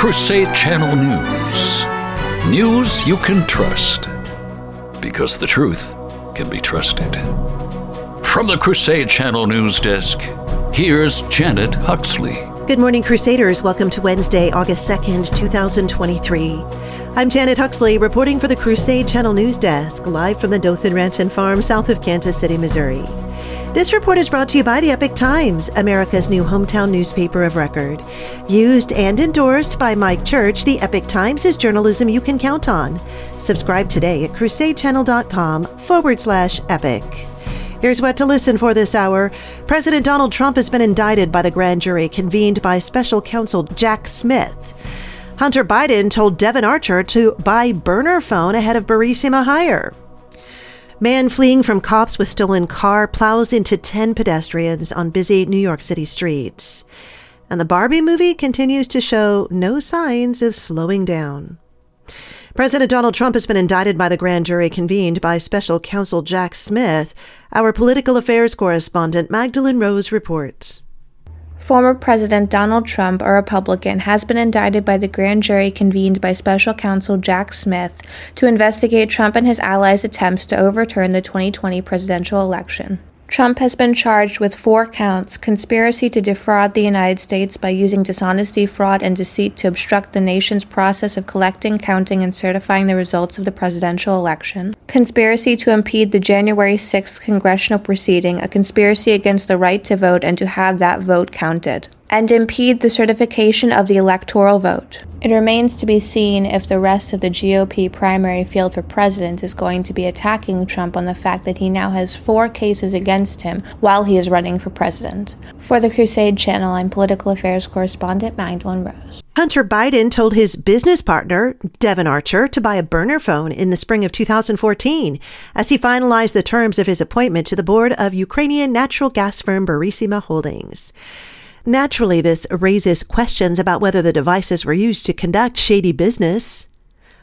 Crusade Channel News. News you can trust. Because the truth can be trusted. From the Crusade Channel News Desk, here's Janet Huxley. Good morning, Crusaders. Welcome to Wednesday, August 2nd, 2023. I'm Janet Huxley, reporting for the Crusade Channel News Desk, live from the Dothan Ranch and Farm south of Kansas City, Missouri. This report is brought to you by the Epoch Times, America's new hometown newspaper of record. Used and endorsed by Mike Church, the Epoch Times is journalism you can count on. Subscribe today at crusadechannel.com forward slash epic. Here's what to listen for this hour. President Donald Trump has been indicted by the grand jury convened by special counsel Jack Smith. Hunter Biden told Devon Archer to buy burner phone ahead of Burisma hire. Man fleeing from cops with stolen car plows into 10 pedestrians on busy New York City streets. And the Barbie movie continues to show no signs of slowing down. President Donald Trump has been indicted by the grand jury convened by special counsel Jack Smith. Our political affairs correspondent Mahgdalen Rose reports. Former President Donald Trump, a Republican, has been indicted by the grand jury convened by special counsel Jack Smith to investigate Trump and his allies' attempts to overturn the 2020 presidential election. Trump has been charged with four counts conspiracy to defraud the United States by using dishonesty, fraud, and deceit to obstruct the nation's process of collecting, counting, and certifying the results of the presidential election, conspiracy to impede the January 6th congressional proceeding, a conspiracy against the right to vote and to have that vote counted and impede the certification of the electoral vote. It remains to be seen if the rest of the GOP primary field for president is going to be attacking Trump on the fact that he now has four cases against him while he is running for president. For the Crusade Channel, I'm political affairs correspondent Mahgdalen Rose. Hunter Biden told his business partner, Devon Archer, to buy a burner phone in the spring of 2014 as he finalized the terms of his appointment to the board of Ukrainian natural gas firm Burisma Holdings. Naturally, this raises questions about whether the devices were used to conduct shady business.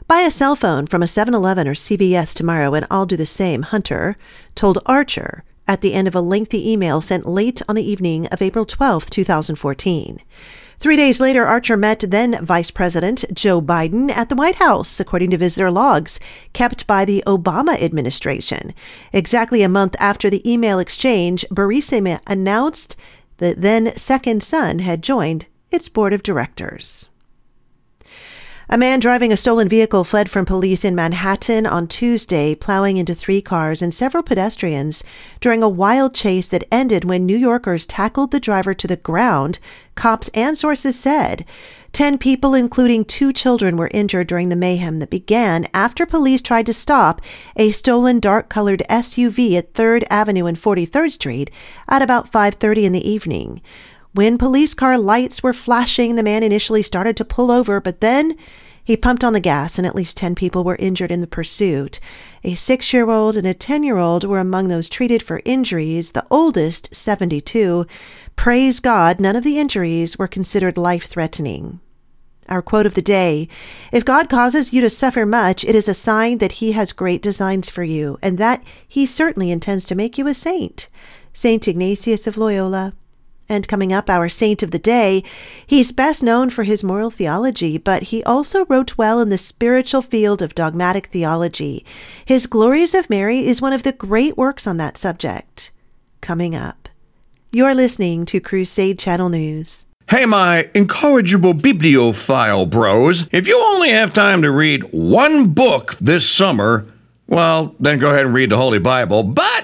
Buy a cell phone from a 7 Eleven or CVS tomorrow and I'll do the same, Hunter told Archer at the end of a lengthy email sent late on the evening of April 12, 2014. Three days later, Archer met then Vice President Joe Biden at the White House, according to visitor logs kept by the Obama administration. Exactly a month after the email exchange, Burisma announced the then second son had joined its board of directors. A man driving a stolen vehicle fled from police in Manhattan on Tuesday, plowing into three cars and several pedestrians during a wild chase that ended when New Yorkers tackled the driver to the ground, cops and sources said. Ten people, including two children, were injured during the mayhem that began after police tried to stop a stolen dark-colored SUV at 3rd Avenue and 43rd Street at about 5:30 in the evening. When police car lights were flashing, the man initially started to pull over, but then he pumped on the gas and at least 10 people were injured in the pursuit. A six year old and a 10 year old were among those treated for injuries, the oldest, 72. Praise God, none of the injuries were considered life threatening. Our quote of the day If God causes you to suffer much, it is a sign that He has great designs for you, and that He certainly intends to make you a saint. Saint Ignatius of Loyola. And coming up, our saint of the day, he's best known for his moral theology, but he also wrote well in the spiritual field of dogmatic theology. His Glories of Mary is one of the great works on that subject. Coming up, you're listening to Crusade Channel News. Hey, my incorrigible bibliophile bros, if you only have time to read one book this summer, well, then go ahead and read the Holy Bible. But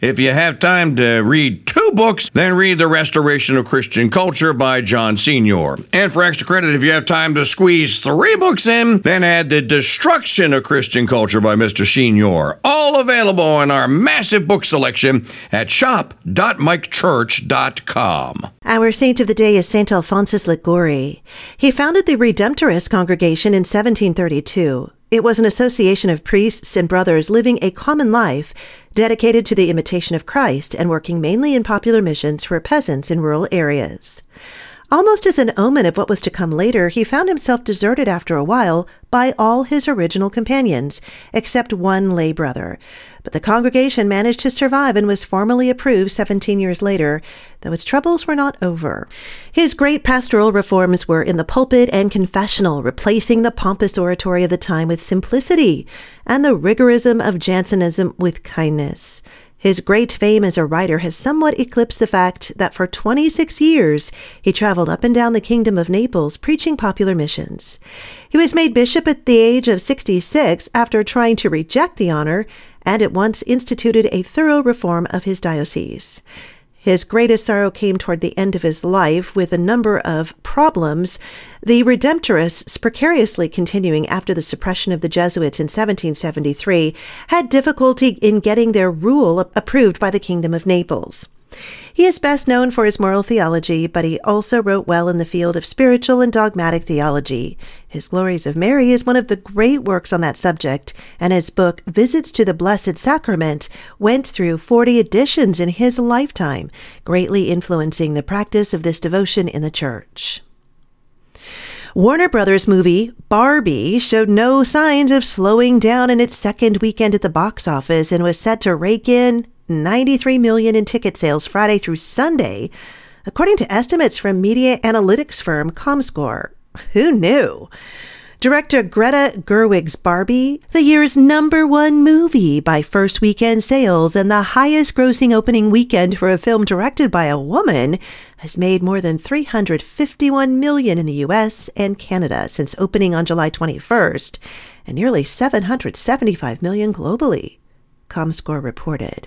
if you have time to read two books, then read The Restoration of Christian Culture by John Senior. And for extra credit, if you have time to squeeze three books in, then add The Destruction of Christian Culture by Mr. Senior. All available in our massive book selection at shop.mikechurch.com. Our saint of the day is Saint Alphonsus Liguori. He founded the Redemptorist congregation in 1732. It was an association of priests and brothers living a common life dedicated to the imitation of Christ and working mainly in popular missions for peasants in rural areas. Almost as an omen of what was to come later, he found himself deserted after a while by all his original companions, except one lay brother. But the congregation managed to survive and was formally approved 17 years later, though its troubles were not over. His great pastoral reforms were in the pulpit and confessional, replacing the pompous oratory of the time with simplicity, and the rigorism of Jansenism with kindness. His great fame as a writer has somewhat eclipsed the fact that for 26 years he traveled up and down the kingdom of Naples preaching popular missions. He was made bishop at the age of 66 after trying to reject the honor and at once instituted a thorough reform of his diocese. His greatest sorrow came toward the end of his life with a number of problems, the Redemptorists, precariously continuing after the suppression of the Jesuits in 1773, had difficulty in getting their rule approved by the Kingdom of Naples. He is best known for his moral theology, but he also wrote well in the field of spiritual and dogmatic theology. His Glories of Mary is one of the great works on that subject, and his book Visits to the Blessed Sacrament went through 40 editions in his lifetime, greatly influencing the practice of this devotion in the Church. Warner Brothers movie Barbie showed no signs of slowing down in its second weekend at the box office and was set to rake in 93 million in ticket sales Friday through Sunday, according to estimates from media analytics firm Comscore. Who knew? Director Greta Gerwig's Barbie, the year's number one movie by first weekend sales and the highest grossing opening weekend for a film directed by a woman, has made more than 351 million in the US and Canada since opening on July 21st, and nearly 775 million globally, Comscore reported.